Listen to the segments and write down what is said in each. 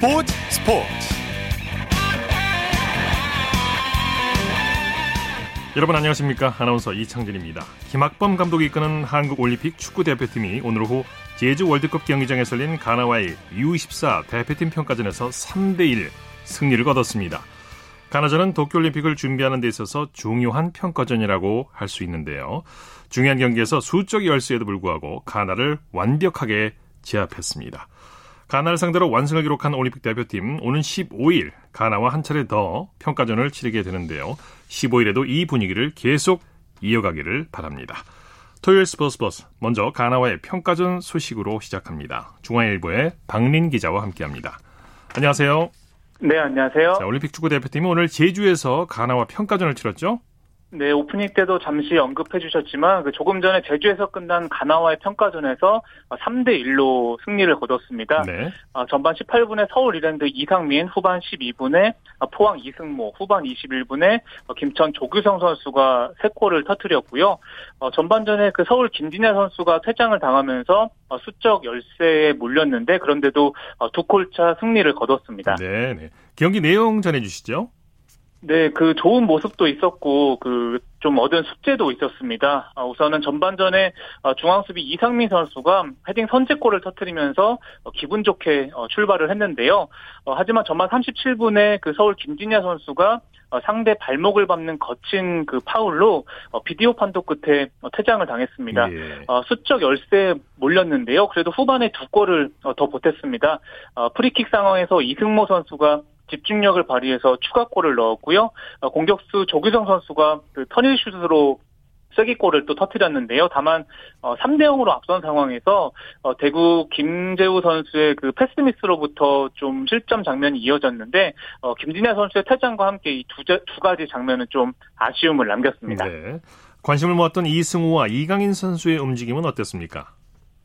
스포츠 스포츠. 여러분 안녕하십니까? 아나운서 이창진입니다. 김학범 감독이 이끄는 한국올림픽 축구대표팀이 오늘 오후 제주 월드컵 경기장에 열린 가나와의 U24 대표팀 평가전에서 3대1 승리를 거뒀습니다. 가나전은 도쿄올림픽을 준비하는 데 있어서 중요한 평가전이라고 할 수 있는데요. 중요한 경기에서 수적 열세에도 불구하고 가나를 완벽하게 제압했습니다 가나를 상대로 완승을 기록한 올림픽 대표팀 오는 15일 가나와 한 차례 더 평가전을 치르게 되는데요. 15일에도 이 분위기를 계속 이어가기를 바랍니다. 토요일 스포츠 버스 먼저 가나와의 평가전 소식으로 시작합니다. 중앙일보의 박린 기자와 함께합니다. 안녕하세요. 네, 안녕하세요. 자, 올림픽 축구 대표팀은 오늘 제주에서 가나와 평가전을 치렀죠? 네, 오프닝 때도 잠시 언급해 주셨지만 그 조금 전에 제주에서 끝난 가나와의 평가전에서 3대 1로 승리를 거뒀습니다. 네. 어, 전반 18분에 서울 이랜드 이상민, 후반 12분에 포항 이승모, 후반 21분에 김천 조규성 선수가 3골을 터뜨렸고요. 어, 전반전에 그 서울 김진애 선수가 퇴장을 당하면서 어, 수적 열세에 몰렸는데 그런데도 두 골 차 승리를 거뒀습니다. 네, 네. 경기 내용 전해 주시죠. 네, 그 좋은 모습도 있었고 그 좀 얻은 숙제도 있었습니다. 아, 우선은 전반전에 어, 중앙수비 이상민 선수가 헤딩 선제골을 터뜨리면서 어, 기분 좋게 어, 출발을 했는데요. 하지만 전반 37분에 그 서울 김진야 선수가 상대 발목을 밟는 거친 그 파울로 비디오 판독 끝에 퇴장을 당했습니다. 예. 수적 열세에 몰렸는데요. 그래도 후반에 두 골을 더 보탰습니다. 프리킥 상황에서 이승모 선수가 집중력을 발휘해서 추가골을 넣었고요. 어, 공격수 조규성 선수가 그 터닝 슛으로 쐐기골을 또 터뜨렸는데요. 다만 3대 어, 0으로 앞선 상황에서 어, 대구 김재우 선수의 그 패스미스로부터 좀 실점 장면이 이어졌는데 김진애 선수의 퇴장과 함께 이두두 가지 장면은 좀 아쉬움을 남겼습니다. 네. 관심을 모았던 이승우와 이강인 선수의 움직임은 어땠습니까?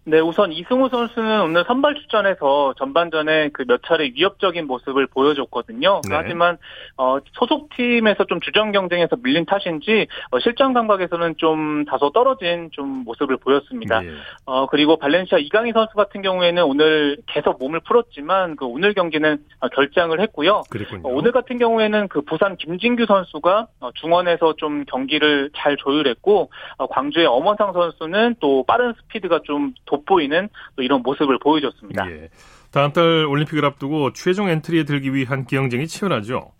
네, 우선 이승우 선수는 오늘 선발 출전해서 전반전에 그 몇 차례 위협적인 모습을 보여줬거든요. 네. 하지만 어, 소속팀에서 좀 주전 경쟁에서 밀린 탓인지 어, 실전 감각에서는 좀 다소 떨어진 좀 모습을 보였습니다. 네. 어, 그리고 발렌시아 이강인 선수 같은 경우에는 오늘 계속 몸을 풀었지만 그 오늘 경기는 어, 결장을 했고요. 어, 오늘 같은 경우에는 그 부산 김진규 선수가 어, 중원에서 좀 경기를 잘 조율했고 어, 광주의 엄원상 선수는 또 빠른 스피드가 좀 돋보이는 또 이런 모습을 보여줬습니다. 예. 다음 달 올림픽을 앞두고 최종 엔트리에 들기 위한 경쟁이 치열하죠.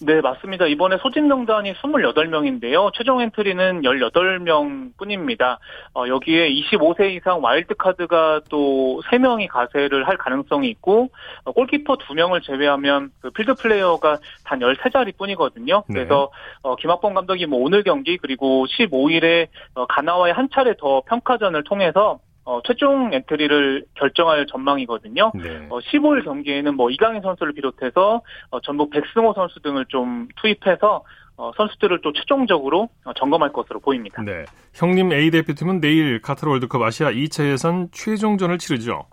네, 맞습니다. 이번에 소집 명단이 28명인데요. 최종 엔트리는 18명 뿐입니다. 어, 여기에 25세 이상 와일드카드가 또 3명이 가세를 할 가능성이 있고, 어, 골키퍼 2명을 제외하면 그 필드 플레이어가 단 13자리 뿐이거든요. 네. 그래서 어, 김학범 감독이 뭐 오늘 경기 그리고 15일에 어, 가나와의 한 차례 더 평가전을 통해서 어, 최종 엔트리를 결정할 전망이거든요. 네. 어, 15일 경기에는 뭐 이강인 선수를 비롯해서 어, 전북 백승호 선수 등을 좀 투입해서 어, 선수들을 또 최종적으로 어, 점검할 것으로 보입니다. 네. 형님 A 대표팀은 내일 카타르 월드컵 아시아 2차 예선 최종전을 치르죠.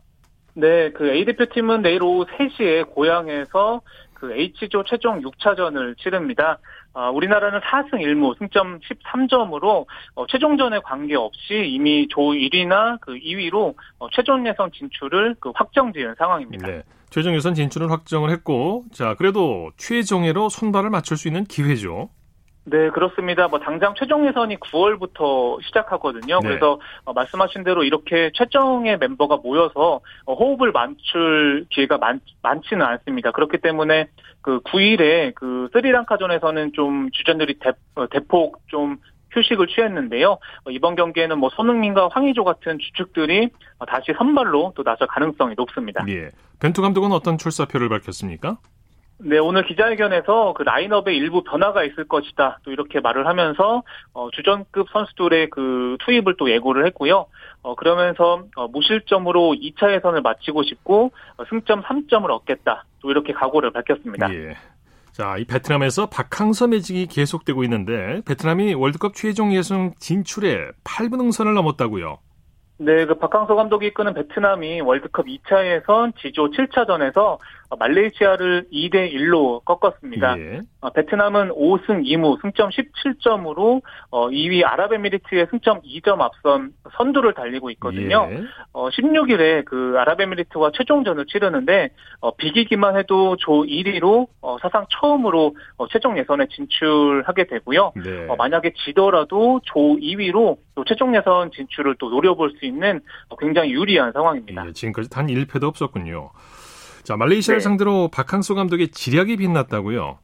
네, 그 A 대표팀은 내일 오후 3시에 고양에서 그 H조 최종 6차전을 치릅니다. 어, 우리나라는 4승 1무 승점 13점으로 어, 최종전에 관계없이 이미 조 1위나 그 2위로 어, 최종 예선 진출을 그 확정 지은 상황입니다. 네. 최종 예선 진출을 확정을 했고 자 그래도 최종예로 손발을 맞출 수 있는 기회죠. 네, 그렇습니다. 뭐 당장 최종 예선이 9월부터 시작하거든요. 네. 그래서 어, 말씀하신 대로 이렇게 최종의 멤버가 모여서 어, 호흡을 맞출 기회가 많, 많지는 않습니다. 그렇기 때문에 그 9일에 그 스리랑카전에서는 좀 주전들이 대, 어, 대폭 좀 휴식을 취했는데요. 이번 경기에는 뭐 손흥민과 황의조 같은 주축들이 다시 선발로 또 나설 가능성이 높습니다. 예. 벤투 감독은 어떤 출사표를 밝혔습니까? 네, 오늘 기자회견에서 그 라인업에 일부 변화가 있을 것이다. 또 이렇게 말을 하면서 어, 주전급 선수들의 그 투입을 또 예고를 했고요. 어, 그러면서 어, 무실점으로 2차 예선을 마치고 싶고 어, 승점 3점을 얻겠다. 또 이렇게 각오를 밝혔습니다. 예. 자, 이 베트남에서 박항서 매직이 계속되고 있는데 베트남이 월드컵 최종 예선 진출에 8분 응선을 넘었다고요. 네, 그 박항서 감독이 이끄는 베트남이 월드컵 2차 예선 지조 7차전에서 말레이시아를 2대 1로 꺾었습니다. 예. 베트남은 5승 2무 승점 17점으로 2위 아랍에미리트의 승점 2점 앞선 선두를 달리고 있거든요. 예. 16일에 그 아랍에미리트와 최종전을 치르는데 비기기만 해도 조 1위로 사상 처음으로 최종 예선에 진출하게 되고요. 네. 만약에 지더라도 조 2위로 또 최종 예선 진출을 또 노려볼 수 있는 굉장히 유리한 상황입니다. 예, 지금까지 단 1패도 없었군요. 자, 말레이시아를 네. 상대로 박항수 감독의 지략이 빛났다고요?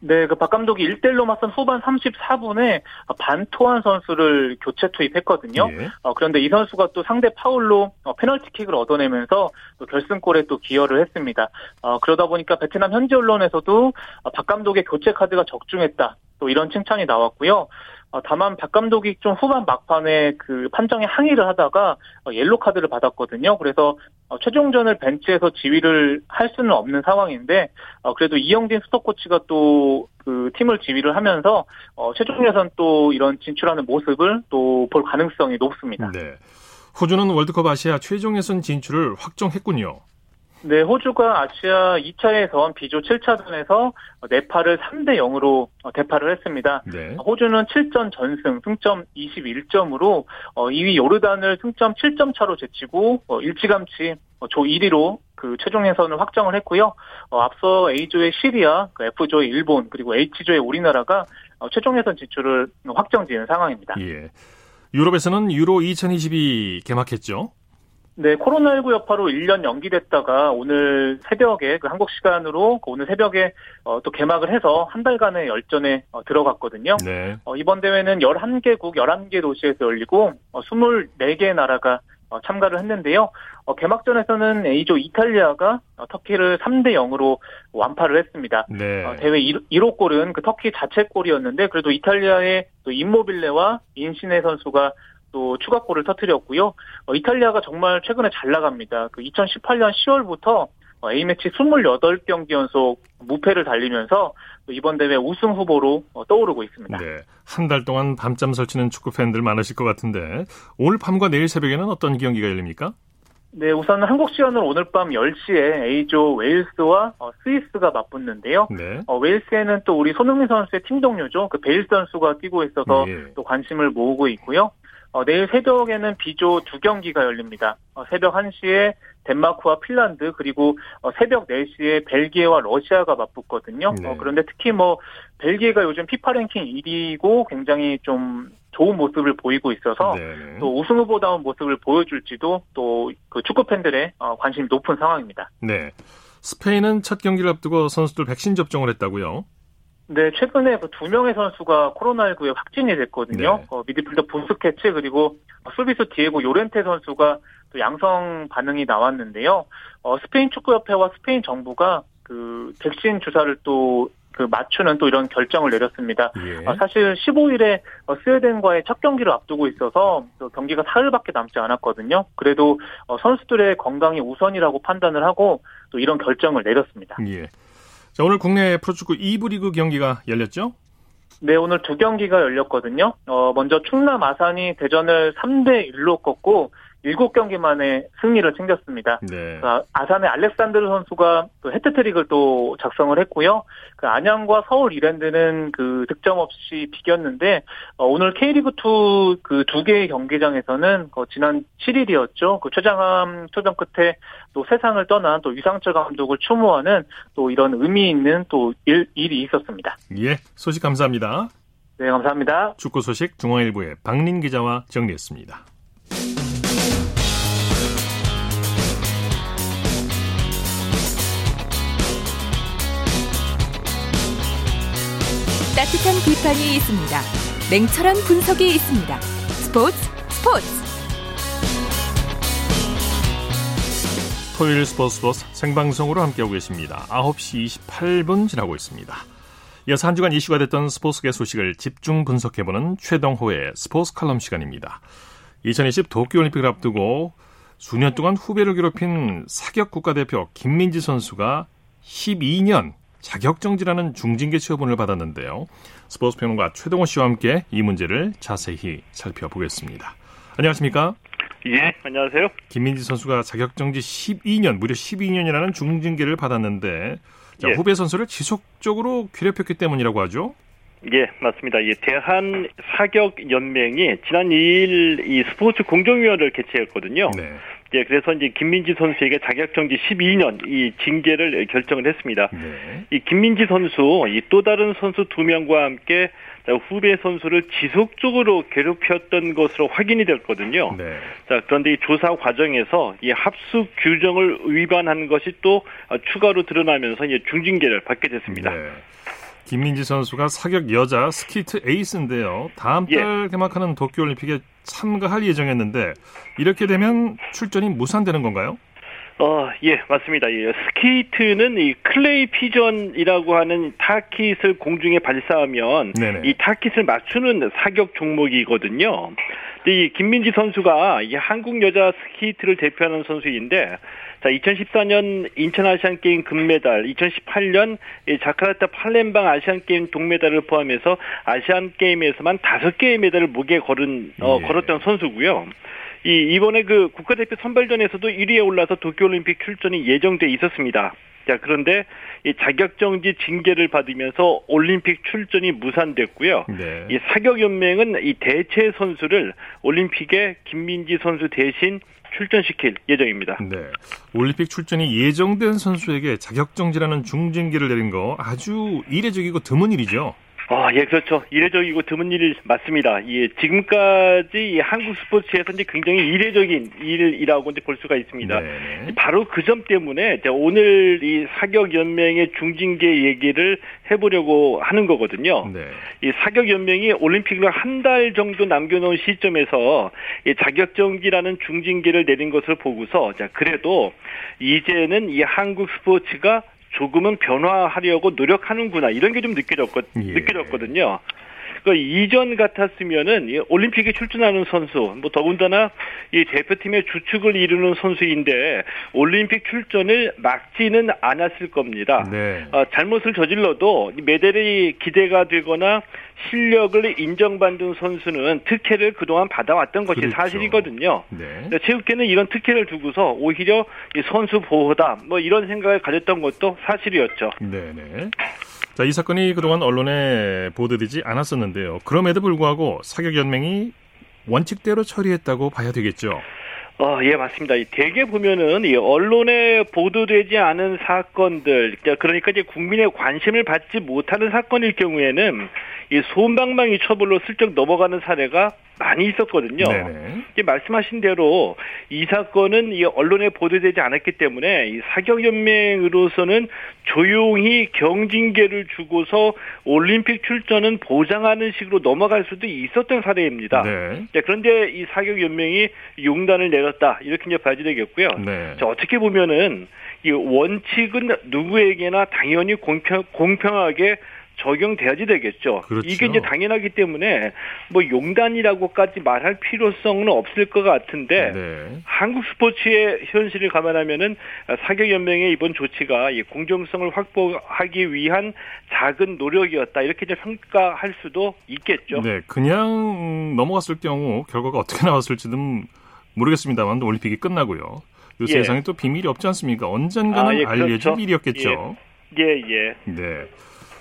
네, 그 박 감독이 1대1로 맞선 후반 34분에 반토한 선수를 교체 투입했거든요. 예. 어, 그런데 이 선수가 또 상대 파울로 어, 페널티킥을 얻어내면서 또 결승골에 또 기여를 했습니다. 어, 그러다 보니까 베트남 현지 언론에서도 어, 박 감독의 교체 카드가 적중했다. 또 이런 칭찬이 나왔고요. 어, 다만 박 감독이 좀 후반 막판에 그 판정에 항의를 하다가 어, 옐로 카드를 받았거든요. 그래서 어, 최종전을 벤치에서 지휘를 할 수는 없는 상황인데 그래도 이영진 스톱 코치가 또 그 팀을 지휘를 하면서 최종 예선 또 이런 진출하는 모습을 또 볼 가능성이 높습니다. 네. 호주는 월드컵 아시아 최종 예선 진출을 확정했군요. 네, 호주가 아시아 2차에 더한 비조 7차전에서 네팔을 3대 0으로 대파를 했습니다. 네. 호주는 7전 전승, 승점 21점으로 2위 요르단을 승점 7점 차로 제치고 어, 일찌감치 조 1위로 그 최종 예선을 확정을 했고요. 어, 앞서 A조의 시리아, 그 F조의 일본, 그리고 H조의 우리나라가 어, 최종 예선 진출을 확정지은 상황입니다. 예. 유럽에서는 유로 2022 개막했죠. 네, 코로나19 여파로 1년 연기됐다가 오늘 새벽에 그 한국 시간으로 그 오늘 새벽에 어, 또 개막을 해서 한 달간의 열전에 어, 들어갔거든요. 네. 어, 이번 대회는 11개국 11개 도시에서 열리고 24개 어, 나라가 어, 참가를 했는데요. 어, 개막전에서는 A조 이탈리아가 어, 터키를 3대 0으로 완파를 했습니다. 네. 어, 대회 1, 1호 골은 그 터키 자체 골이었는데 그래도 이탈리아의 또 인모빌레와 인시네 선수가 또 추가골을 터뜨렸고요. 어, 이탈리아가 정말 최근에 잘 나갑니다. 그 2018년 10월부터 어, A매치 28경기 연속 무패를 달리면서 이번 대회 우승 후보로 어, 떠오르고 있습니다. 네. 한 달 동안 밤잠 설치는 축구 팬들 많으실 것 같은데 오늘 밤과 내일 새벽에는 어떤 경기가 열립니까? 네, 우선 한국 시간으로 오늘 밤 10시에 A조 웨일스와 어, 스위스가 맞붙는데요. 네. 어, 웨일스에는 또 우리 손흥민 선수의 팀 동료죠. 그 베일 선수가 뛰고 있어서 예. 또 관심을 모으고 있고요. 어, 내일 새벽에는 비조 두 경기가 열립니다. 어, 새벽 1시에 덴마크와 핀란드 그리고 어, 새벽 4시에 벨기에와 러시아가 맞붙거든요. 네. 어, 그런데 특히 뭐 벨기에가 요즘 피파 랭킹 1위고 굉장히 좀 좋은 모습을 보이고 있어서 네. 또 우승 후보다운 모습을 보여줄지도 또 그 축구 팬들의 어, 관심이 높은 상황입니다. 네. 스페인은 첫 경기를 앞두고 선수들 백신 접종을 했다고요? 네, 최근에 그 두 명의 선수가 코로나19에 확진이 됐거든요. 네. 어, 미드필더 분스케츠 그리고 수비수 디에고 요렌테 선수가 또 양성 반응이 나왔는데요. 어, 스페인 축구협회와 스페인 정부가 그 백신 주사를 또 그 맞추는 또 이런 결정을 내렸습니다. 예. 어, 사실 15일에 어, 스웨덴과의 첫 경기를 앞두고 있어서 또 경기가 사흘밖에 남지 않았거든요. 그래도 어, 선수들의 건강이 우선이라고 판단을 하고 또 이런 결정을 내렸습니다. 예. 자, 오늘 국내 프로축구 2부 리그 경기가 열렸죠? 네, 오늘 두 경기가 열렸거든요. 어, 먼저 충남 아산이 대전을 3대 1로 꺾고 7경기 만에 승리를 챙겼습니다. 네. 그 아산의 알렉산드르 선수가 그 해트트릭을 또 작성을 했고요. 그 안양과 서울 이랜드는 그 득점 없이 비겼는데 어, 오늘 K리그2 그 두 개의 경기장에서는 그 지난 7일이었죠. 그 최장암 초전 끝에 또 세상을 떠난 또 유상철 감독을 추모하는 또 이런 의미 있는 또 일, 일이 있었습니다. 예, 소식 감사합니다. 네, 감사합니다. 축구 소식 중앙일보의 박린 기자와 정리했습니다. 따뜻한 비판이 있습니다. 냉철한 분석이 있습니다. 스포츠 스포츠. 토요일 스포츠 스포츠 생방송으로 함께하고 계십니다. 9시 28분 지나고 있습니다. 이어서 한 주간 이슈가 됐던 스포츠계 소식을 집중 분석해보는 최동호의 스포츠 칼럼 시간입니다. 2020 도쿄올림픽을 앞두고 수년 동안 후배를 괴롭힌 사격 국가대표 김민지 선수가 12년 자격정지라는 중징계 처분을 받았는데요. 스포츠 평론가 최동호 씨와 함께 이 문제를 자세히 살펴보겠습니다. 안녕하십니까? 예, 안녕하세요. 김민지 선수가 자격정지 12년, 무려 12년이라는 중징계를 받았는데 자, 예. 후배 선수를 지속적으로 괴롭혔기 때문이라고 하죠. 예, 맞습니다. 예, 대한 사격 연맹이 지난 2일 이 스포츠 공정위원회를 개최했거든요. 네. 예, 그래서 이제 김민지 선수에게 자격정지 12년 이 징계를 결정을 했습니다. 네. 이 김민지 선수, 이 또 다른 선수 두 명과 함께 자, 후배 선수를 지속적으로 괴롭혔던 것으로 확인이 됐거든요. 네. 자, 그런데 이 조사 과정에서 이 합숙 규정을 위반한 것이 또 어, 추가로 드러나면서 이제 중징계를 받게 됐습니다. 네. 김민지 선수가 사격 여자 스키트 에이스인데요. 다음 예. 달 개막하는 도쿄올림픽에 참가할 예정이었는데 이렇게 되면 출전이 무산되는 건가요? 어, 예, 맞습니다. 예, 스키트는 이 클레이 피전이라고 하는 타깃을 공중에 발사하면 네네. 이 타깃을 맞추는 사격 종목이거든요. 이 김민지 선수가 이 한국 여자 스키트를 대표하는 선수인데 자, 2014년 인천 아시안 게임 금메달, 2018년 이 자카르타 팔렘방 아시안 게임 동메달을 포함해서 아시안 게임에서만 다섯 개의 메달을 목에 걸은 어, 예. 걸었던 선수고요. 이 이번에 그 국가대표 선발전에서도 1위에 올라서 도쿄올림픽 출전이 예정돼 있었습니다. 자 그런데 이 자격정지 징계를 받으면서 올림픽 출전이 무산됐고요. 네. 이 사격연맹은 이 대체 선수를 올림픽에 김민지 선수 대신 출전시킬 예정입니다. 네. 올림픽 출전이 예정된 선수에게 자격 정지라는 중징계를 내린 거 아주 이례적이고 드문 일이죠. 아, 예, 그렇죠. 이례적이고 드문 일 맞습니다. 예, 지금까지 이 한국 스포츠에서 이제 굉장히 이례적인 일이라고 이제 볼 수가 있습니다. 네. 바로 그 점 때문에 오늘 이 사격 연맹의 중징계 얘기를 해보려고 하는 거거든요. 네. 이 사격 연맹이 올림픽을 한 달 정도 남겨놓은 시점에서 이 자격정지라는 중징계를 내린 것을 보고서 자 그래도 이제는 이 한국 스포츠가 조금은 변화하려고 노력하는구나 이런 게 좀 느껴졌거, 예. 느껴졌거든요. 그 이전 같았으면은 이 올림픽에 출전하는 선수, 뭐 더군다나 이 대표팀의 주축을 이루는 선수인데 올림픽 출전을 막지는 않았을 겁니다. 네. 어, 잘못을 저질러도 이 메달이 기대가 되거나 실력을 인정받는 선수는 특혜를 그동안 받아왔던 것이 그렇죠. 사실이거든요. 네. 체육계는 이런 특혜를 두고서 오히려 이 선수 보호다 뭐 이런 생각을 가졌던 것도 사실이었죠. 네네. 자, 이 사건이 그동안 언론에 보도되지 않았었는데요. 그럼에도 불구하고 사격연맹이 원칙대로 처리했다고 봐야 되겠죠. 어, 예, 맞습니다. 이 대개 보면은 이 언론에 보도되지 않은 사건들, 그러니까 이제 국민의 관심을 받지 못하는 사건일 경우에는 이 소음방망이 처벌로 슬쩍 넘어가는 사례가 많이 있었거든요. 네네. 이제 말씀하신 대로 이 사건은 이 언론에 보도되지 않았기 때문에 이 사격연맹으로서는 조용히 경징계를 주고서 올림픽 출전은 보장하는 식으로 넘어갈 수도 있었던 사례입니다. 네. 자, 그런데 이 사격연맹이 용단을 내렸다 이렇게 이제 봐야 되겠고요. 네. 자, 어떻게 보면은 이 원칙은 누구에게나 당연히 공평 공평하게 적용돼야지 되겠죠. 그렇죠. 이게 이제 당연하기 때문에 뭐 용단이라고까지 말할 필요성은 없을 것 같은데 네. 한국 스포츠의 현실을 감안하면은 사격연맹의 이번 조치가 이 공정성을 확보하기 위한 작은 노력이었다 이렇게 이제 평가할 수도 있겠죠. 네. 그냥 넘어갔을 경우 결과가 어떻게 나왔을지는 모르겠습니다만 올림픽이 끝나고요. 요 예. 세상에 또 비밀이 없지 않습니까? 언젠가는 아, 예, 알려질 그렇죠. 일이었겠죠. 예, 예. 네.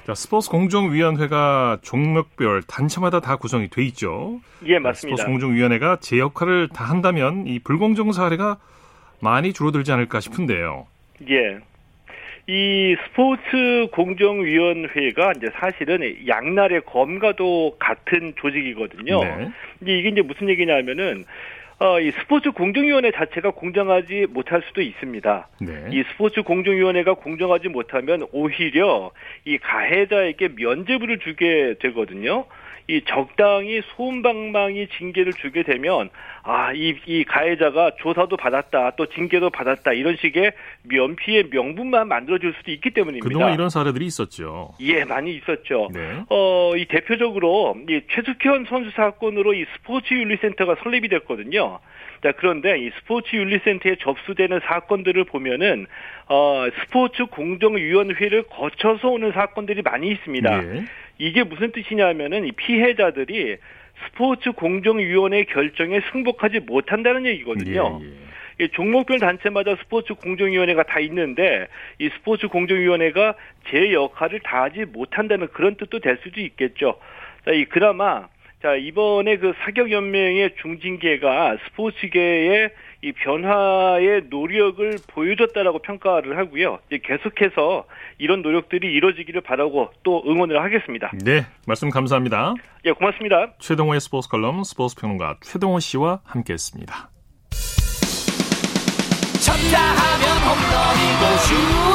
자, 스포츠 공정위원회가 종목별 단체마다 다 구성이 돼 있죠. 예, 맞습니다. 스포츠 공정위원회가 제 역할을 다 한다면 이 불공정 사례가 많이 줄어들지 않을까 싶은데요. 예. 이 스포츠 공정위원회가 이제 사실은 양날의 검과도 같은 조직이거든요. 네. 이게 이제 무슨 얘기냐면은 어, 이 스포츠 공정위원회 자체가 공정하지 못할 수도 있습니다. 네. 이 스포츠 공정위원회가 공정하지 못하면 오히려 이 가해자에게 면죄부를 주게 되거든요. 이 적당히 소음방망이 징계를 주게 되면 아, 이, 이 가해자가 조사도 받았다, 또 징계도 받았다, 이런 식의 면피의 명분만 만들어줄 수도 있기 때문입니다. 그동안 이런 사례들이 있었죠. 예, 많이 있었죠. 네. 어, 이 대표적으로 이 최숙현 선수 사건으로 이 스포츠 윤리센터가 설립이 됐거든요. 자, 그런데 이 스포츠 윤리센터에 접수되는 사건들을 보면은 어, 스포츠 공정위원회를 거쳐서 오는 사건들이 많이 있습니다. 예. 이게 무슨 뜻이냐면은 이 피해자들이 스포츠 공정위원회 결정에 승복하지 못한다는 얘기거든요. 예, 예. 이 종목별 단체마다 스포츠 공정위원회가 다 있는데 이 스포츠 공정위원회가 제 역할을 다하지 못한다는 그런 뜻도 될 수도 있겠죠. 자, 이 그나마 자 이번에 그 사격 연맹의 중징계가 스포츠계의 이 변화의 노력을 보여줬다라고 평가를 하고요. 이제 계속해서 이런 노력들이 이루어지기를 바라고 또 응원을 하겠습니다. 네, 말씀 감사합니다. 예, 고맙습니다. 최동호의 스포츠 컬럼 스포츠 평론가 최동호 씨와 함께했습니다. 쳤다 하면 홈런이고 슛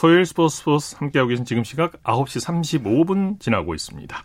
토요일 스포츠 스포츠 함께하고 계신 지금 시각 9시 35분 지나고 있습니다.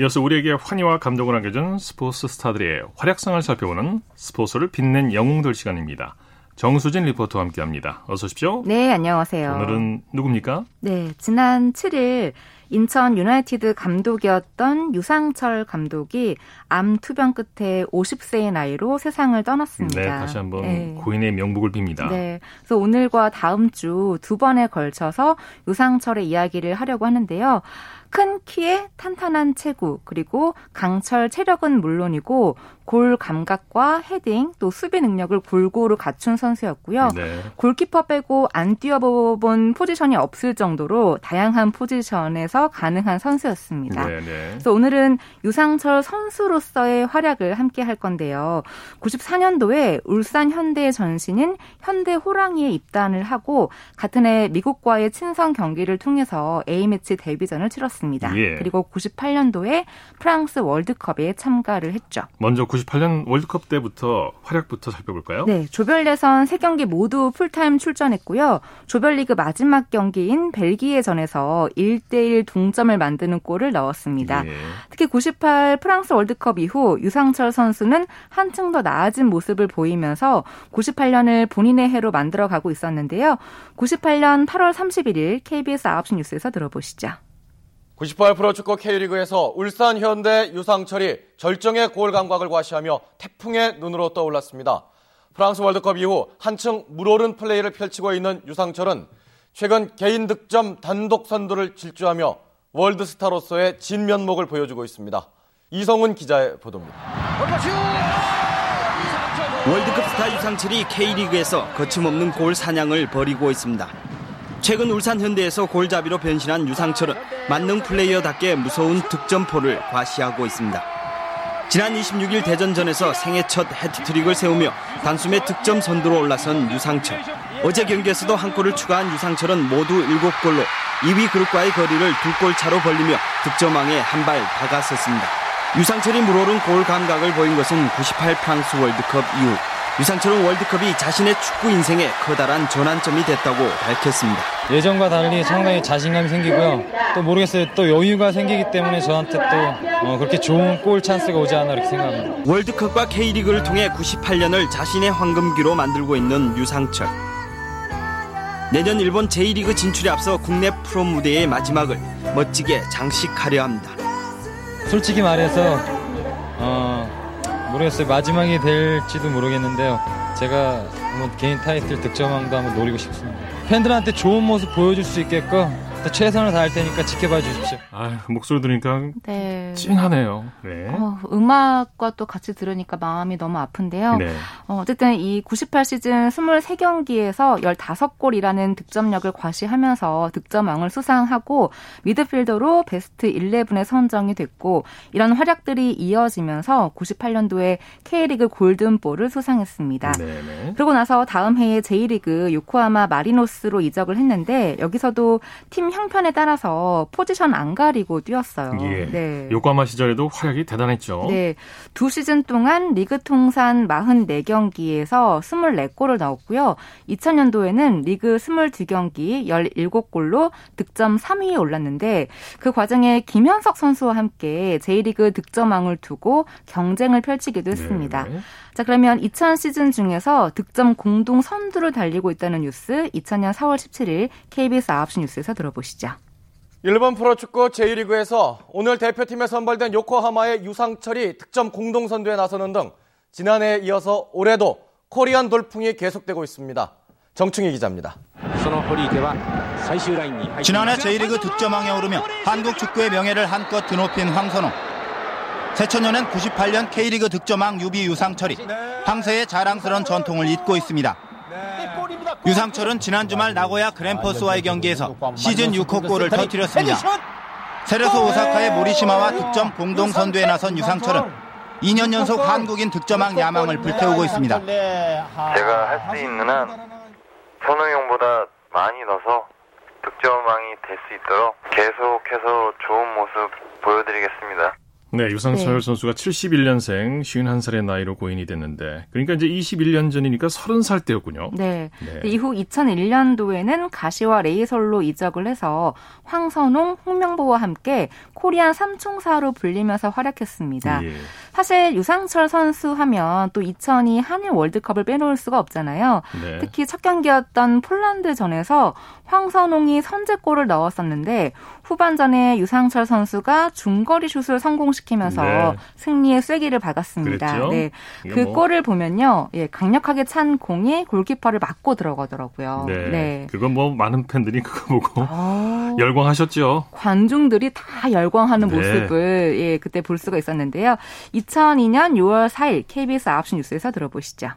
이어서 우리에게 환희와 감동을 안겨준 스포츠 스타들의 활약상을 살펴보는 스포츠를 빛낸 영웅들 시간입니다. 정수진 리포터와 함께합니다. 어서 오십시오. 네, 안녕하세요. 오늘은 누굽니까? 네, 지난 7일 인천 유나이티드 감독이었던 유상철 감독이 암 투병 끝에 50세의 나이로 세상을 떠났습니다. 네, 다시 한번 네. 고인의 명복을 빕니다. 네. 그래서 오늘과 다음 주 두 번에 걸쳐서 유상철의 이야기를 하려고 하는데요. 큰 키에 탄탄한 체구, 그리고 강철 체력은 물론이고 골 감각과 헤딩, 또 수비 능력을 골고루 갖춘 선수였고요. 네. 골키퍼 빼고 안 뛰어본 포지션이 없을 정도로 다양한 포지션에서 가능한 선수였습니다. 네, 네. 그래서 오늘은 유상철 선수로서의 활약을 함께 할 건데요. 94년도에 울산 현대의 전신인 현대 호랑이에 입단을 하고 같은 해 미국과의 친선 경기를 통해서 A매치 데뷔전을 치렀습니다. 예. 그리고 98년도에 프랑스 월드컵에 참가를 했죠. 먼저 98년 월드컵 때부터 활약부터 살펴볼까요? 네, 조별 예선 3경기 모두 풀타임 출전했고요. 조별리그 마지막 경기인 벨기에전에서 1대1 동점을 만드는 골을 넣었습니다. 예. 특히 98 프랑스 월드컵 이후 유상철 선수는 한층 더 나아진 모습을 보이면서 98년을 본인의 해로 만들어 가고 있었는데요. 98년 8월 31일 KBS 9시 뉴스에서 들어보시죠. 98 프로축구 K리그에서 울산 현대 유상철이 절정의 골 감각을 과시하며 태풍의 눈으로 떠올랐습니다. 프랑스 월드컵 이후 한층 물오른 플레이를 펼치고 있는 유상철은 최근 개인 득점 단독 선두를 질주하며 월드스타로서의 진면목을 보여주고 있습니다. 이성훈 기자의 보도입니다. 월드컵 스타 유상철이 K리그에서 거침없는 골 사냥을 벌이고 있습니다. 최근 울산 현대에서 골잡이로 변신한 유상철은 만능 플레이어답게 무서운 득점포를 과시하고 있습니다. 지난 26일 대전전에서 생애 첫 해트트릭을 세우며 단숨에 득점 선두로 올라선 유상철. 어제 경기에서도 한 골을 추가한 유상철은 모두 7골로 2위 그룹과의 거리를 두 골 차로 벌리며 득점왕에 한 발 다가섰습니다. 유상철이 물오른 골 감각을 보인 것은 98 프랑스 월드컵 이후 유상철은 월드컵이 자신의 축구 인생에 커다란 전환점이 됐다고 밝혔습니다. 예전과 달리 상당히 자신감이 생기고요. 또 모르겠어요. 또 여유가 생기기 때문에 저한테 또 어, 그렇게 좋은 골 찬스가 오지 않나 이렇게 생각합니다. 월드컵과 K리그를 통해 98년을 자신의 황금기로 만들고 있는 유상철. 내년 일본 J리그 진출에 앞서 국내 프로 무대의 마지막을 멋지게 장식하려 합니다. 솔직히 말해서 어, 모르겠어요. 마지막이 될지도 모르겠는데요. 제가 한번 개인 타이틀 득점왕도 한번 노리고 싶습니다. 팬들한테 좋은 모습 보여줄 수 있게끔 또 최선을 다할 테니까 지켜봐 주십시오. 아, 목소리 들으니까 네. 찡하네요. 네. 어, 음악과 또 같이 들으니까 마음이 너무 아픈데요. 네. 어, 어쨌든 이 98 시즌 23경기에서 15골이라는 득점력을 과시하면서 득점왕을 수상하고 미드필더로 베스트 11에 선정이 됐고 이런 활약들이 이어지면서 98년도에 K리그 골든볼을 수상했습니다. 네, 네. 그러고 나서 다음 해에 J리그 요코하마 마리노스로 이적을 했는데 여기서도 팀 형편에 따라서 포지션 안 가리고 뛰었어요. 예. 네. 요코하마 시절에도 활약이 대단했죠. 네. 두 시즌 동안 리그 통산 44경기에서 24골을 넣었고요. 2000년도에는 리그 22경기 17골로 득점 3위에 올랐는데 그 과정에 김현석 선수와 함께 J리그 득점왕을 두고 경쟁을 펼치기도 했습니다. 네. 자, 그러면 2000 시즌 중에서 득점 공동 선두를 달리고 있다는 뉴스 2000년 4월 17일 KBS 9시 뉴스에서 들어보 시죠. 일본 프로축구 제1리그에서 오늘 대표팀에 선발된 요코하마의 유상철이 득점 공동선두에 나서는 등 지난해에 이어서 올해도 코리안 돌풍이 계속되고 있습니다. 정충희 기자입니다. 지난해 제1리그 득점왕에 오르며 한국 축구의 명예를 한껏 드높인 황선홍. 새천년엔 98년 K리그 득점왕 유비 유상철이 황새의 자랑스러운 전통을 잇고 있습니다. 유상철은 지난 주말 나고야 그랜퍼스와의 경기에서 시즌 6호 골을 터뜨렸습니다. 세레소 오사카의 모리시마와 득점 공동 선두에 나선 유상철은 2년 연속 한국인 득점왕 야망을 불태우고 있습니다. 제가 할 수 있는 한 선우 형보다 많이 넣어서 득점왕이 될 수 있도록 계속해서 좋은 모습 보여드리겠습니다. 네, 유상철 네. 선수가 71년생 51살의 나이로 고인이 됐는데 그러니까 이제 21년 전이니까 30살 때였군요. 네. 네. 이후 2001년도에는 가시와 레이솔로 이적을 해서 황선홍, 홍명보와 함께 코리안 삼총사로 불리면서 활약했습니다. 예. 사실 유상철 선수 하면 또 2002 한일 월드컵을 빼놓을 수가 없잖아요. 네. 특히 첫 경기였던 폴란드전에서 황선홍이 선제골을 넣었었는데 후반전에 유상철 선수가 중거리 슛을 성공시키면서 네. 승리의 쐐기를 박았습니다. 그랬죠? 네. 그 뭐- 골을 보면요. 예, 강력하게 찬 공이 골키퍼를 맞고 들어가더라고요. 네. 그건 뭐 많은 팬들이 그거 보고 아, 열광하셨죠. 관중들이 다 열광하는 네. 모습을 예, 그때 볼 수가 있었는데요. 2002년 6월 4일 KBS 9시 뉴스에서 들어보시죠.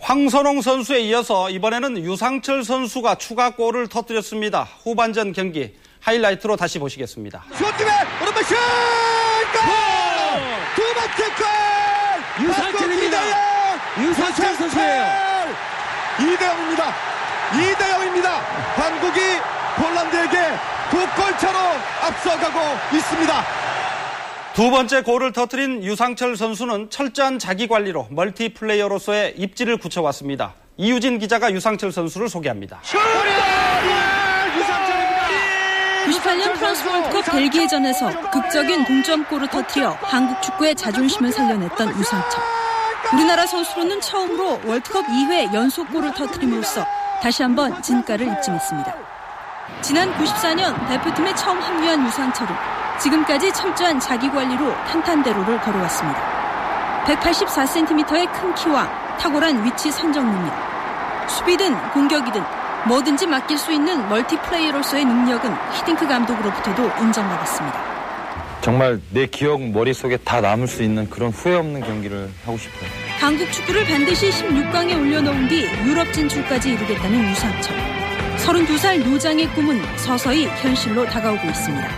황선홍 선수에 이어서 이번에는 유상철 선수가 추가 골을 터뜨렸습니다. 후반전 경기 하이라이트로 다시 보시겠습니다. 슈팅에 오른발 슛! 골! 두 번째 골! 유상철입니다. 유상철 선수예요. 2대 0입니다. 2대 0입니다. 한국이 폴란드에게 두 골차로 앞서가고 있습니다. 두 번째 골을 터뜨린 유상철 선수는 철저한 자기 관리로 멀티플레이어로서의 입지를 굳혀왔습니다. 이유진 기자가 유상철 선수를 소개합니다. 98년 프랑스 월드컵 벨기에전에서 극적인 동점골을 터뜨려 한국 축구의 자존심을 살려냈던 유상철. 우리나라 선수로는 처음으로 월드컵 2회 연속골을 터뜨림으로써 다시 한번 진가를 입증했습니다. 지난 94년 대표팀에 처음 합류한 유상철은 지금까지 철저한 자기 관리로 탄탄대로를 걸어왔습니다. 184cm의 큰 키와 탁월한 위치 선정 능력, 수비든 공격이든 뭐든지 맡길 수 있는 멀티플레이어로서의 능력은 히딩크 감독으로부터도 인정받았습니다. 정말 내 기억 머릿속에 다 남을 수 있는 그런 후회 없는 경기를 하고 싶어요. 한국 축구를 반드시 16강에 올려놓은 뒤 유럽 진출까지 이루겠다는 유상철. 32살 노장의 꿈은 서서히 현실로 다가오고 있습니다.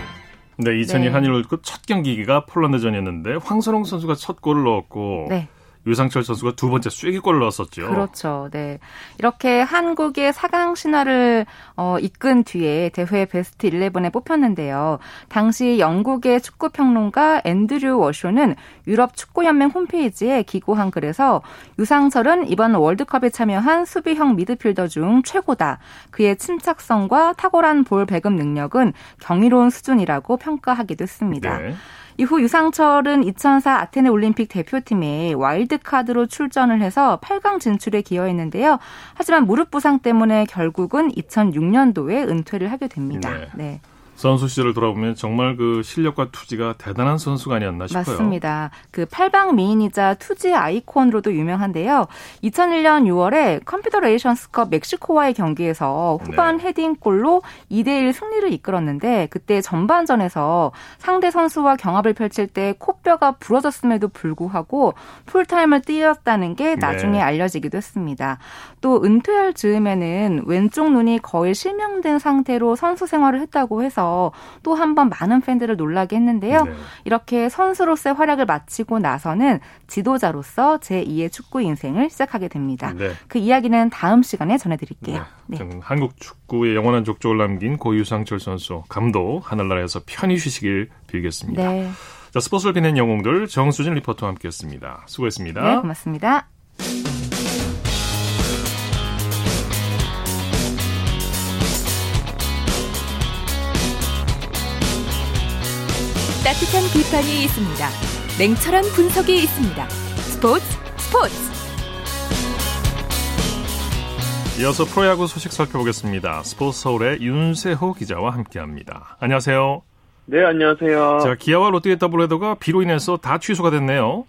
네, 2002 네. 한일 월드컵 첫 경기가 폴란드전이었는데 황선홍 선수가 첫 골을 넣었고 네. 유상철 선수가 두 번째 쐐기골을 넣었었죠. 그렇죠. 네. 이렇게 한국의 4강 신화를 어, 이끈 뒤에 대회 베스트 11에 뽑혔는데요. 당시 영국의 축구 평론가 앤드류 워쇼는 유럽 축구 연맹 홈페이지에 기고한 글에서 유상철은 이번 월드컵에 참여한 수비형 미드필더 중 최고다. 그의 침착성과 탁월한 볼 배급 능력은 경이로운 수준이라고 평가하기도 했습니다. 네. 이후 유상철은 2004 아테네 올림픽 대표팀에 와일드카드로 출전을 해서 8강 진출에 기여했는데요. 하지만 무릎 부상 때문에 결국은 2006년도에 은퇴를 하게 됩니다. 네. 네. 선수 시절을 돌아보면 정말 그 실력과 투지가 대단한 선수가 아니었나 싶어요. 맞습니다. 그 팔방 미인이자 투지 아이콘으로도 유명한데요. 2001년 6월에 컨피더레이션스컵 멕시코와의 경기에서 후반 네. 헤딩골로 2대1 승리를 이끌었는데 그때 전반전에서 상대 선수와 경합을 펼칠 때 코뼈가 부러졌음에도 불구하고 풀타임을 뛰었다는 게 나중에 네. 알려지기도 했습니다. 또 은퇴할 즈음에는 왼쪽 눈이 거의 실명된 상태로 선수 생활을 했다고 해서 또 한 번 많은 팬들을 놀라게 했는데요. 네. 이렇게 선수로서의 활약을 마치고 나서는 지도자로서 제2의 축구 인생을 시작하게 됩니다. 네. 그 이야기는 다음 시간에 전해드릴게요. 네. 저는 한국 축구의 영원한 족적을 남긴 고 유상철 선수 감독 하늘나라에서 편히 쉬시길 빌겠습니다. 네. 자, 스포츠를 빛낸 영웅들 정수진 리포터와 함께했습니다. 수고했습니다. 네, 고맙습니다. 따뜻한 비판이 있습니다. 냉철한 분석이 있습니다. 스포츠 스포츠 이어서 프로야구 소식 살펴보겠습니다. 스포츠 서울의 윤세호 기자와 함께합니다. 안녕하세요. 네, 안녕하세요. 자, 기아와 롯데 더블헤더가 비로 인해서 다 취소가 됐네요.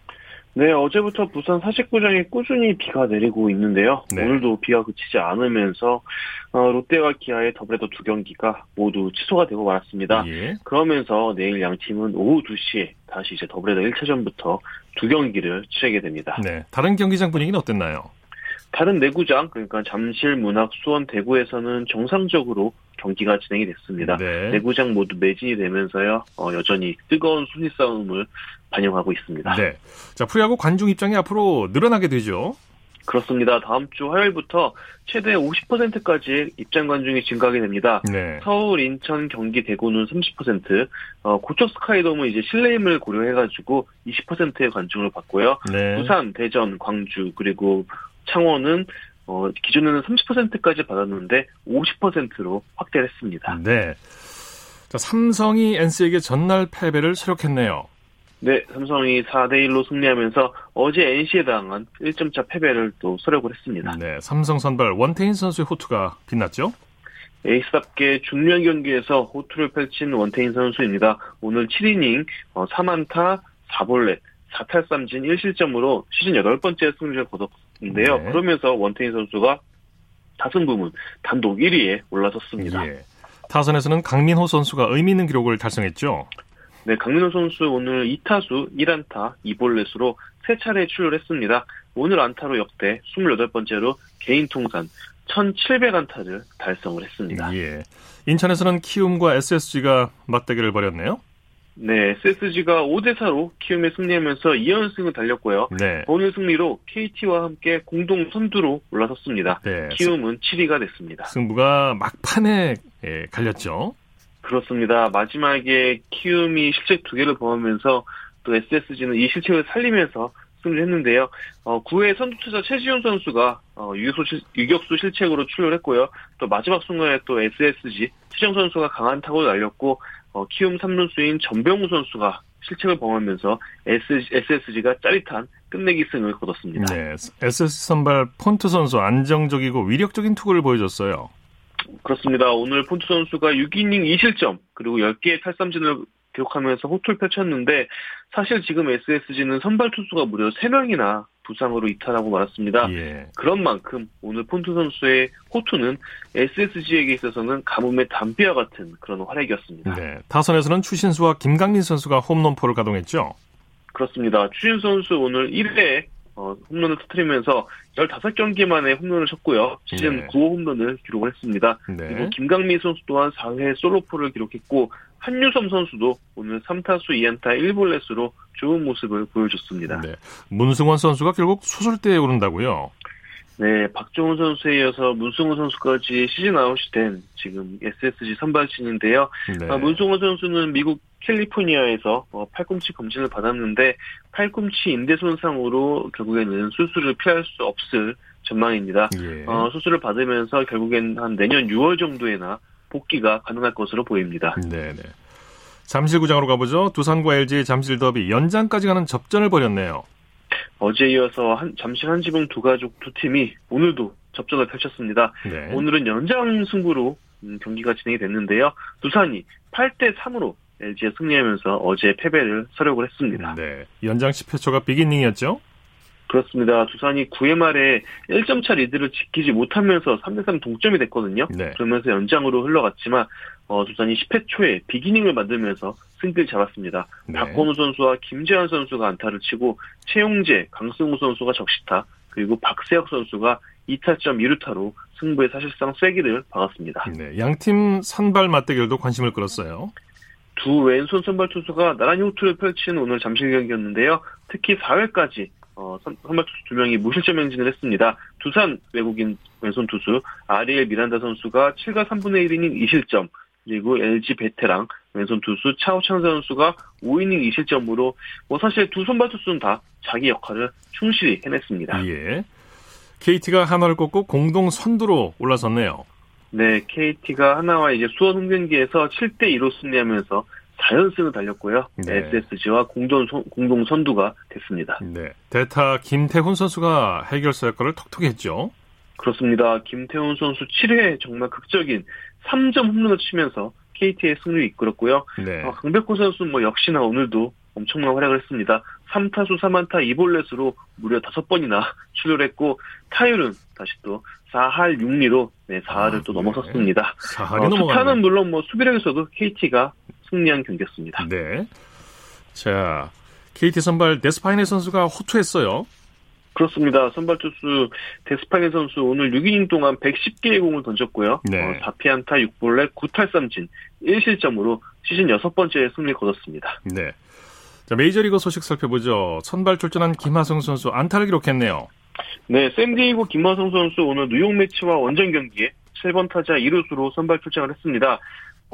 네, 어제부터 부산 사직구장에 꾸준히 비가 내리고 있는데요. 네. 오늘도 비가 그치지 않으면서 어, 롯데와 기아의 더블헤더 두 경기가 모두 취소가 되고 말았습니다. 예. 그러면서 내일 양 팀은 오후 2시에 다시 이제 더블헤더 1차전부터 두 경기를 치르게 됩니다. 네. 다른 경기장 분위기는 어땠나요? 다른 네 구장 그러니까 잠실, 문학, 수원, 대구에서는 정상적으로 경기가 진행이 됐습니다. 네. 내구장 모두 매진이 되면서요 어, 여전히 뜨거운 순위 싸움을 반영하고 있습니다. 네. 자, 프로야구 관중 입장이 앞으로 늘어나게 되죠. 그렇습니다. 다음 주 화요일부터 최대 50%까지 입장 관중이 증가하게 됩니다. 네. 서울, 인천, 경기, 대구는 30%, 어, 고척 스카이돔은 이제 실내임을 고려해가지고 20%의 관중을 받고요. 네. 부산, 대전, 광주 그리고 창원은 어, 기존에는 30%까지 받았는데 50%로 확대를 했습니다. 네. 자, 삼성이 NC에게 전날 패배를 수력했네요. 네, 삼성이 4대1로 승리하면서 어제 NC에 당한 1점차 패배를 또 서력을 했습니다. 네. 삼성 선발 원태인 선수의 호투가 빛났죠? 에이스답게 중요한 경기에서 호투를 펼친 원태인 선수입니다. 오늘 7이닝 3안타 4볼넷 4탈삼진 1실점으로 시즌 8번째 승리를 거뒀는데요. 네. 그러면서 원태인 선수가 다승 부문 단독 1위에 올라섰습니다. 예. 타선에서는 강민호 선수가 의미 있는 기록을 달성했죠. 네, 강민호 선수 오늘 2타수 1안타 2볼넷으로 세 차례 출루를 했습니다. 오늘 안타로 역대 28번째로 개인 통산 1,700안타를 달성을 했습니다. 예. 인천에서는 키움과 SSG가 맞대결을 벌였네요. 네, SSG가 5대 4로 키움에 승리하면서 2연승을 달렸고요. 네. 오늘 승리로 KT와 함께 공동 선두로 올라섰습니다. 네. 키움은 7위가 됐습니다. 승부가 막판에 예, 갈렸죠. 그렇습니다. 마지막에 키움이 실책 두 개를 범하면서 또 SSG는 이 실책을 살리면서 승리를 했는데요. 어, 9회 선두투자 최지훈 선수가 어, 유격수, 실, 유격수 실책으로 출루를 했고요. 또 마지막 순간에 또 SSG 최정 선수가 강한 타구를 날렸고 어, 키움 3루수인 전병우 선수가 실책을 범하면서 SSG가 짜릿한 끝내기 승을 거뒀습니다. 네. SSG 선발 폰트 선수 안정적이고 위력적인 투구를 보여줬어요. 그렇습니다. 오늘 폰트 선수가 6이닝 2실점 그리고 10개의 탈삼진을 기록하면서 호투를 펼쳤는데 사실 지금 SSG는 선발 투수가 무려 3명이나 부상으로 이탈하고 말았습니다. 예. 그런 만큼 오늘 폰트 선수의 호투는 SSG에게 있어서는 가뭄의 담비와 같은 그런 활약이었습니다. 네. 타선에서는 추신수와 김강민 선수가 홈런포를 가동했죠. 그렇습니다. 추신 선수 오늘 1회에 어, 홈런을 터뜨리면서 15경기 만에 홈런을 쳤고요. 시즌 네. 9호 홈런을 기록을 했습니다. 네. 그리고 김강민 선수 또한 4회 솔로포를 기록했고 한유섬 선수도 오늘 3타수 2안타 1볼넷으로 좋은 모습을 보여줬습니다. 네. 문승원 선수가 결국 수술대에 오른다고요. 네, 박종훈 선수에 이어서 문승호 선수까지 시즌 아웃이 된 지금 SSG 선발진인데요. 네. 아, 문승호 선수는 미국 캘리포니아에서 어, 팔꿈치 검진을 받았는데 팔꿈치 인대 손상으로 결국에는 수술을 피할 수 없을 전망입니다. 예. 어, 수술을 받으면서 결국엔 한 내년 6월 정도에나 복귀가 가능할 것으로 보입니다. 네네. 잠실구장으로 가보죠. 두산과 LG의 잠실 더비 연장까지 가는 접전을 벌였네요. 어제 이어서 한, 잠실 한지붕 두 가족 두 팀이 오늘도 접전을 펼쳤습니다. 네. 오늘은 연장 승부로 음, 경기가 진행이 됐는데요. 두산이 8대 3으로 LG에 승리하면서 어제 패배를 서력을 했습니다. 네. 연장 10회 초가 빅이닝이었죠? 그렇습니다. 두산이 9회 말에 1점 차 리드를 지키지 못하면서 3대3 동점이 됐거든요. 네. 그러면서 연장으로 흘러갔지만 어, 두산이 10회 초에 비기닝을 만들면서 승기를 잡았습니다. 네. 박건우 선수와 김재환 선수가 안타를 치고 최용재, 강승우 선수가 적시타 그리고 박세혁 선수가 2타점 2루타로 승부에 사실상 쐐기를 박았습니다. 네. 양팀 선발 맞대결도 관심을 끌었어요. 두 왼손 선발 투수가 나란히 호투를 펼친 오늘 잠실 경기였는데요. 특히 4회까지 어, 선, 선발 투수 두 명이 무실점 행진을 했습니다. 두산 외국인 왼손 투수 아리엘 미란다 선수가 7과 3분의 1이닝 2실점 그리고 LG 베테랑 왼손 투수 차우찬 선수가 5이닝 2실점으로 뭐 사실 두 선발 투수는 다 자기 역할을 충실히 해냈습니다. 예. KT가 하나를 꺾고 공동 선두로 올라섰네요. 네, KT가 하나와 이제 수원 홍경기에서 7대 2로 승리하면서 4연승을 달렸고요. 네. SSG와 공동, 선- 공동 선두가 됐습니다. 네. 대타 김태훈 선수가 해결사 역할을 톡톡히 했죠. 그렇습니다. 김태훈 선수 7회에 정말 극적인 3점 홈런을 치면서 KT의 승리를 이끌었고요. 네. 어, 강백호 선수 뭐 역시나 오늘도 엄청난 활약을 했습니다. 3타수 3안타 2볼넷으로 무려 5번이나 출혈했고 타율은 다시 또 4할 6리로 네, 4할을 또 넘어섰습니다. 4할이 어. 투타는 물론 뭐 수비력에서도 KT가 승리한 경기였습니다. 네. 자, KT 선발 데스파이네 선수가 호투했어요. 그렇습니다. 선발 투수 데스파이네 선수 오늘 6이닝 동안 110개의 공을 던졌고요. 네. 어, 4피안타 6볼넷 9탈삼진 1실점으로 시즌 여섯 번째 승리를 거뒀습니다. 네. 자, 메이저리그 소식 살펴보죠. 선발 출전한 김하성 선수 안타를 기록했네요. 네, 샌디에이고 김하성 선수 오늘 뉴욕 매치와 원정 경기에 7번 타자 2루수로 선발 출장을 했습니다.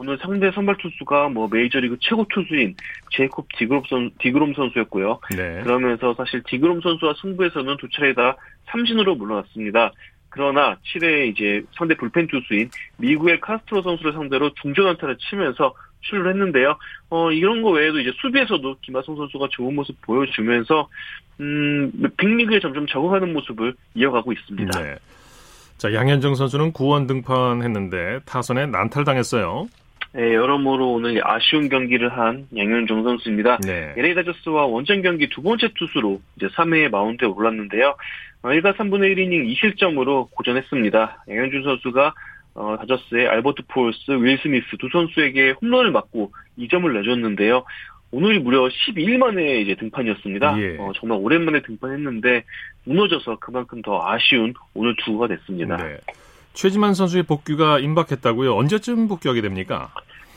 오늘 상대 선발 투수가 뭐 메이저리그 최고 투수인 제이콥 디그롬, 선, 디그롬 선수였고요. 네. 그러면서 사실 디그롬 선수와 승부에서는 두 차례 다 삼진으로 물러났습니다. 그러나 7회 이제 상대 불펜 투수인 미국의 카스트로 선수를 상대로 중전 안타를 치면서 출루를 했는데요. 어, 이런 거 외에도 이제 수비에서도 김하성 선수가 좋은 모습 보여주면서, 음, 빅리그에 점점 적응하는 모습을 이어가고 있습니다. 네. 자, 양현종 선수는 구원 등판했는데 타선에 난탈 당했어요. 네, 여러모로 오늘 아쉬운 경기를 한 양현종 선수입니다. 네. LA 다저스와 원정 경기 두 번째 투수로 이제 3회에 마운드에 올랐는데요. 어, 1과 3분의 1이닝 2실점으로 고전했습니다. 양현종 선수가 어, 다저스의 알버트 푸홀스, 윌 스미스 두 선수에게 홈런을 맞고 2점을 내줬는데요. 오늘이 무려 12일 만에 이제 등판이었습니다. 예. 어, 정말 오랜만에 등판했는데 무너져서 그만큼 더 아쉬운 오늘 투구가 됐습니다. 네. 최지만 선수의 복귀가 임박했다고요. 언제쯤 복귀하게 됩니까?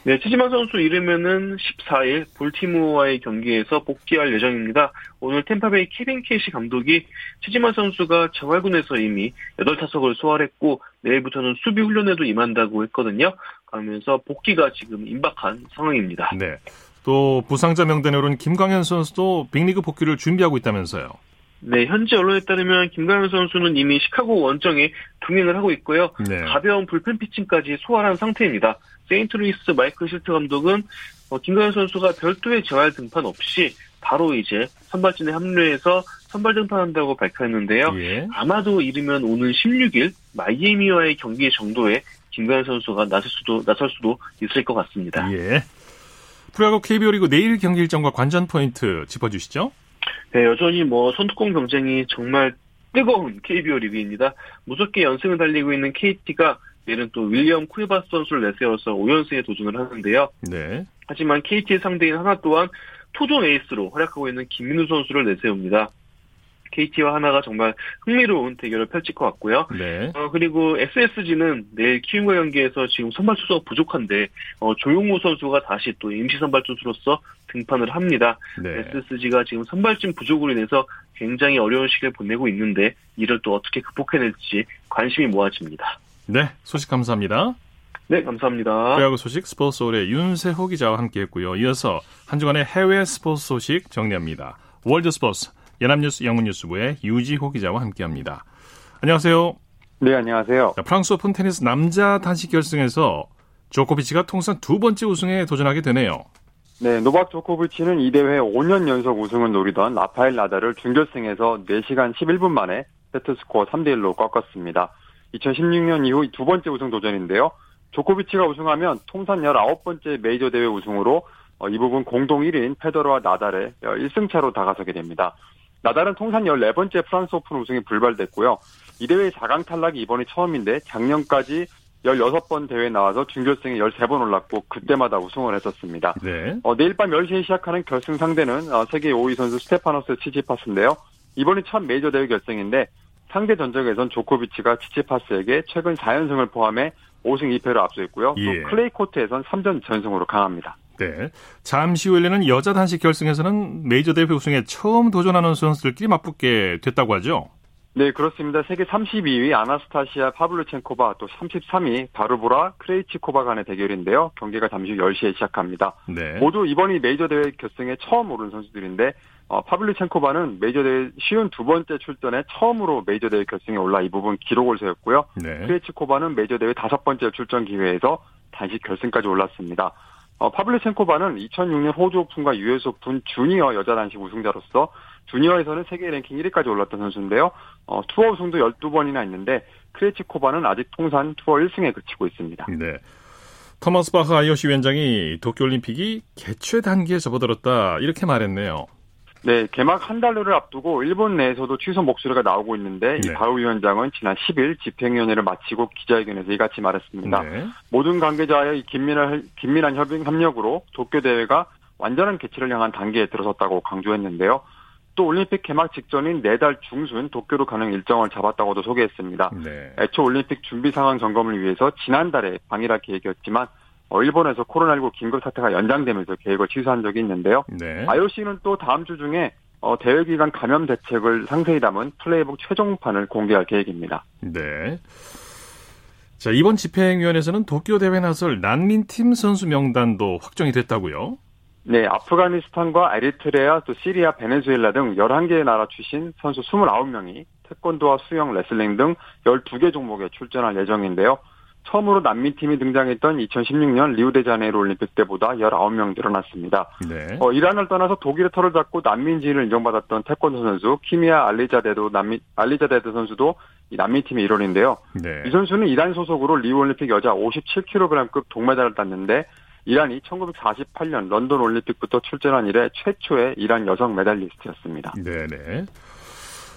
네, 최지만 선수 이르면은 14일 볼티모어와의 경기에서 복귀할 예정입니다. 오늘 템파베이 케빈 케이시 감독이 최지만 선수가 재활군에서 이미 8타석을 소화했고 내일부터는 수비 훈련에도 임한다고 했거든요. 그러면서 복귀가 지금 임박한 상황입니다. 네. 또 부상자 명단에 오른 김광현 선수도 빅리그 복귀를 준비하고 있다면서요. 네, 현지 언론에 따르면 김광현 선수는 이미 시카고 원정에 동행을 하고 있고요. 네. 가벼운 불펜 피칭까지 소화한 상태입니다. 세인트루이스 마이클 실트 감독은 어, 김광현 선수가 별도의 재활 등판 없이 바로 이제 선발진에 합류해서 선발 등판한다고 밝혔는데요. 예. 아마도 이르면 오늘 16일 마이애미와의 경기 정도에 김광현 선수가 나설 수도 나설 수도 있을 것 같습니다. 예. 프로야구 KBO 리그 내일 경기 일정과 관전 포인트 짚어주시죠. 네, 여전히 뭐 선두권 경쟁이 정말 뜨거운 KBO 리그입니다. 무섭게 연승을 달리고 있는 KT가 내일은 또 윌리엄 쿠이바스 선수를 내세워서 5연승에 도전을 하는데요. 네. 하지만 KT의 상대인 하나 또한 토종 에이스로 활약하고 있는 김민우 선수를 내세웁니다. KT와 하나가 정말 흥미로운 대결을 펼칠 것 같고요. 네. 어, 그리고 SSG는 내일 키움과 경기에서 지금 선발 투수가 부족한데 어, 조용호 선수가 다시 또 임시 선발 투수로서 등판을 합니다. 네. SSG가 지금 선발진 부족으로 인해서 굉장히 어려운 시기를 보내고 있는데 이를 또 어떻게 극복해낼지 관심이 모아집니다. 네. 소식 감사합니다. 네, 감사합니다. 프로야구 소식 스포츠서울의 윤세호 기자와 함께했고요. 이어서 한 주간의 해외 스포츠 소식 정리합니다. 월드 스포츠 연합뉴스 영문뉴스부의 유지호 기자와 함께합니다. 안녕하세요. 네, 안녕하세요. 자, 프랑스 오픈 테니스 남자 단식 결승에서 조코비치가 통산 두 번째 우승에 도전하게 되네요. 네, 노박 조코비치는 이 대회 5년 연속 우승을 노리던 라파엘 나달을 준결승에서 4시간 11분 만에 세트 스코어 3대 1로 꺾었습니다. 2016년 이후 두 번째 우승 도전인데요. 조코비치가 우승하면 통산 19번째 메이저 대회 우승으로 어, 이 부분 공동 1위인 페더러와 나달의 1승 차로 다가서게 됩니다. 나달은 통산 14번째 프랑스 오픈 우승이 불발됐고요. 이 대회 4강 탈락이 이번이 처음인데 작년까지 16번 대회에 나와서 준결승에 13번 올랐고 그때마다 우승을 했었습니다. 네. 어, 내일 밤 10시에 시작하는 결승 상대는 어, 세계 5위 선수 스테파노스 치치파스인데요. 이번이 첫 메이저 대회 결승인데 상대 전적에선 조코비치가 치치파스에게 최근 4연승을 포함해 5승 2패로 앞서있고요. 예. 또 클레이 코트에선 3전 전승으로 강합니다. 네. 잠시 후 열리는 여자 단식 결승에서는 메이저 대회 우승에 처음 도전하는 선수들끼리 맞붙게 됐다고 하죠. 네, 그렇습니다. 세계 32위 아나스타시아 파블루첸코바 또 33위 바르보라 크레이치코바 간의 대결인데요. 경기가 잠시 후 10시에 시작합니다. 네. 모두 이번이 메이저 대회 결승에 처음 오른 선수들인데 어, 파블루첸코바는 메이저 대회 쉰두 번째 출전에 처음으로 메이저 대회 결승에 올라 이 부분 기록을 세웠고요. 네. 크레이치코바는 메이저 대회 다섯 번째 출전 기회에서 다시 결승까지 올랐습니다. 어, 파블루첸코바는 2006년 호주 오픈과 US 오픈 주니어 여자 단식 우승자로서 주니어에서는 세계 랭킹 1위까지 올랐던 선수인데요. 어, 투어 우승도 12번이나 있는데 크레치코바는 아직 통산 투어 1승에 그치고 있습니다. 네. 토마스 바흐 IOC 위원장이 도쿄올림픽이 개최 단계에 접어들었다 이렇게 말했네요. 네, 개막 한 달여를 앞두고 일본 내에서도 취소 목소리가 나오고 있는데 이 네. 바흐 위원장은 지난 10일 집행위원회를 마치고 기자회견에서 이같이 말했습니다. 네. 모든 관계자의 이 긴밀한, 긴밀한 협의, 협력으로 도쿄 대회가 완전한 개최를 향한 단계에 들어섰다고 강조했는데요. 또 올림픽 개막 직전인 내달 중순 도쿄로 가는 일정을 잡았다고도 소개했습니다. 네. 애초 올림픽 준비 상황 점검을 위해서 지난달에 방일할 계획이었지만 어, 일본에서 코로나19 긴급 사태가 연장되면서 계획을 취소한 적이 있는데요. 네. IOC는 또 다음 주 중에 어, 대회 기간 감염 대책을 상세히 담은 플레이북 최종판을 공개할 계획입니다. 네. 자, 이번 집행위원회에서는 도쿄 대회 나설 난민팀 선수 명단도 확정이 됐다고요? 네, 아프가니스탄과 에리트레아, 또 시리아, 베네수엘라 등 11개의 나라 출신 선수 29명이 태권도와 수영, 레슬링 등 12개 종목에 출전할 예정인데요. 처음으로 난민팀이 등장했던 2016년 리우데자네이루 올림픽 때보다 19명 늘어났습니다. 네. 어, 이란을 떠나서 독일에 터를 잡고 난민 지위를 인정받았던 태권도 선수 키미아 알리자데도 난민 알리자데드 선수도 이 난민팀의 일원인데요. 네. 이 선수는 이란 소속으로 리우 올림픽 여자 57kg급 동메달을 땄는데 이란이 1948년 런던 올림픽부터 출전한 이래 최초의 이란 여성 메달리스트였습니다. 네네.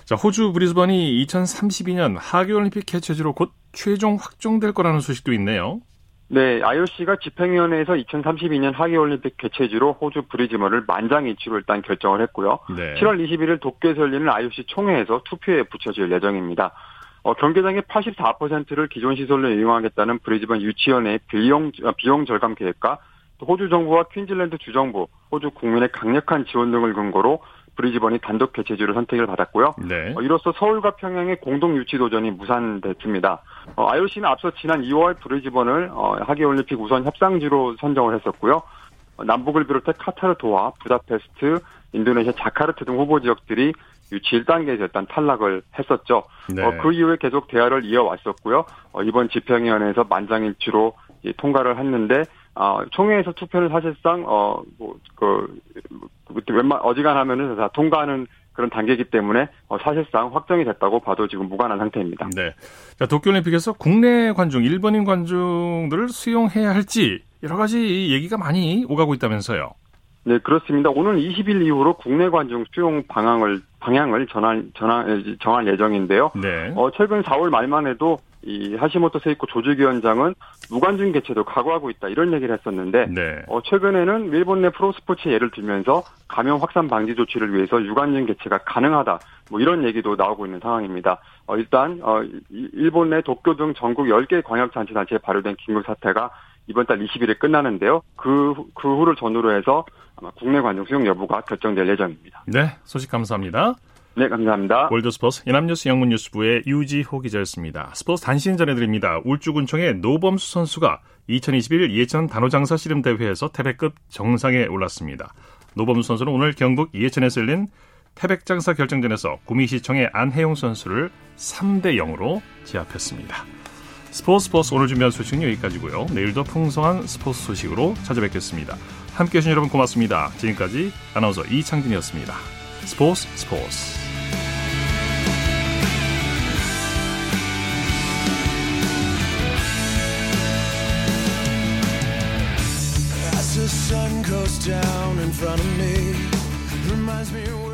자, 호주 브리즈번이 2032년 하계올림픽 개최지로 곧 최종 확정될 거라는 소식도 있네요. 네, IOC가 집행위원회에서 2032년 하계올림픽 개최지로 호주 브리즈번을 만장일치로 일단 결정을 했고요. 네. 7월 21일 도쿄에서 열리는 IOC 총회에서 투표에 붙여질 예정입니다. 어, 경기장의 84%를 기존 시설로 이용하겠다는 브리즈번 유치원의 비용, 어, 비용 절감 계획과 또 호주 정부와 퀸즐랜드 주정부, 호주 국민의 강력한 지원 등을 근거로 브리즈번이 단독 개최지로 선택을 받았고요. 네. 어, 이로써 서울과 평양의 공동 유치 도전이 무산됐습니다. 어, IOC는 앞서 지난 2월 브리즈번을 어, 하계올림픽 우선 협상지로 선정을 했었고요. 어, 남북을 비롯해 카타르 도하, 부다페스트, 인도네시아 자카르트 등 후보 지역들이 유치 1단계에서 일단 탈락을 했었죠. 네. 어, 그 이후에 계속 대화를 이어왔었고요. 어, 이번 집행위원회에서 만장일치로 이 통과를 했는데 어, 총회에서 투표는 사실상 어 뭐그 웬만 어지간하면은 다 통과하는 그런 단계이기 때문에 어, 사실상 확정이 됐다고 봐도 지금 무관한 상태입니다. 네. 자, 도쿄올림픽에서 국내 관중, 일본인 관중들을 수용해야 할지 여러 가지 얘기가 많이 오가고 있다면서요. 네, 그렇습니다. 오늘 20일 이후로 국내 관중 수용 방향을 방향을 전환 전환 정할 예정인데요. 네. 어, 최근 4월 말만 해도 이 하시모토 세이코 조직위원장은 무관중 개최도 각오하고 있다 이런 얘기를 했었는데 네. 어, 최근에는 일본 내 프로스포츠 예를 들면서 감염 확산 방지 조치를 위해서 유관중 개최가 가능하다 뭐 이런 얘기도 나오고 있는 상황입니다. 어, 일단 어, 이- 일본 내 도쿄 등 전국 10개 광역자치단체에 발효된 긴급 사태가 이번 달 20일에 끝나는데요. 그, 후- 그 후를 전후로 해서 아마 국내 관중 수용 여부가 결정될 예정입니다. 네, 소식 감사합니다. 네, 감사합니다. 월드스포츠 연합뉴스 영문뉴스부의 유지호 기자였습니다. 스포츠 단신 전해드립니다. 울주군청의 노범수 선수가 2021 예천 단호장사 씨름대회에서 태백급 정상에 올랐습니다. 노범수 선수는 오늘 경북 예천에서 열린 태백장사 결정전에서 구미시청의 안혜용 선수를 3대 0으로 제압했습니다. 스포츠 스포츠 오늘 준비한 소식은 여기까지고요. 내일도 풍성한 스포츠 소식으로 찾아뵙겠습니다. 함께해 주신 여러분 고맙습니다. 지금까지 아나운서 이창진이었습니다. Sports. Sports. The sun goes down in front of me, reminds me.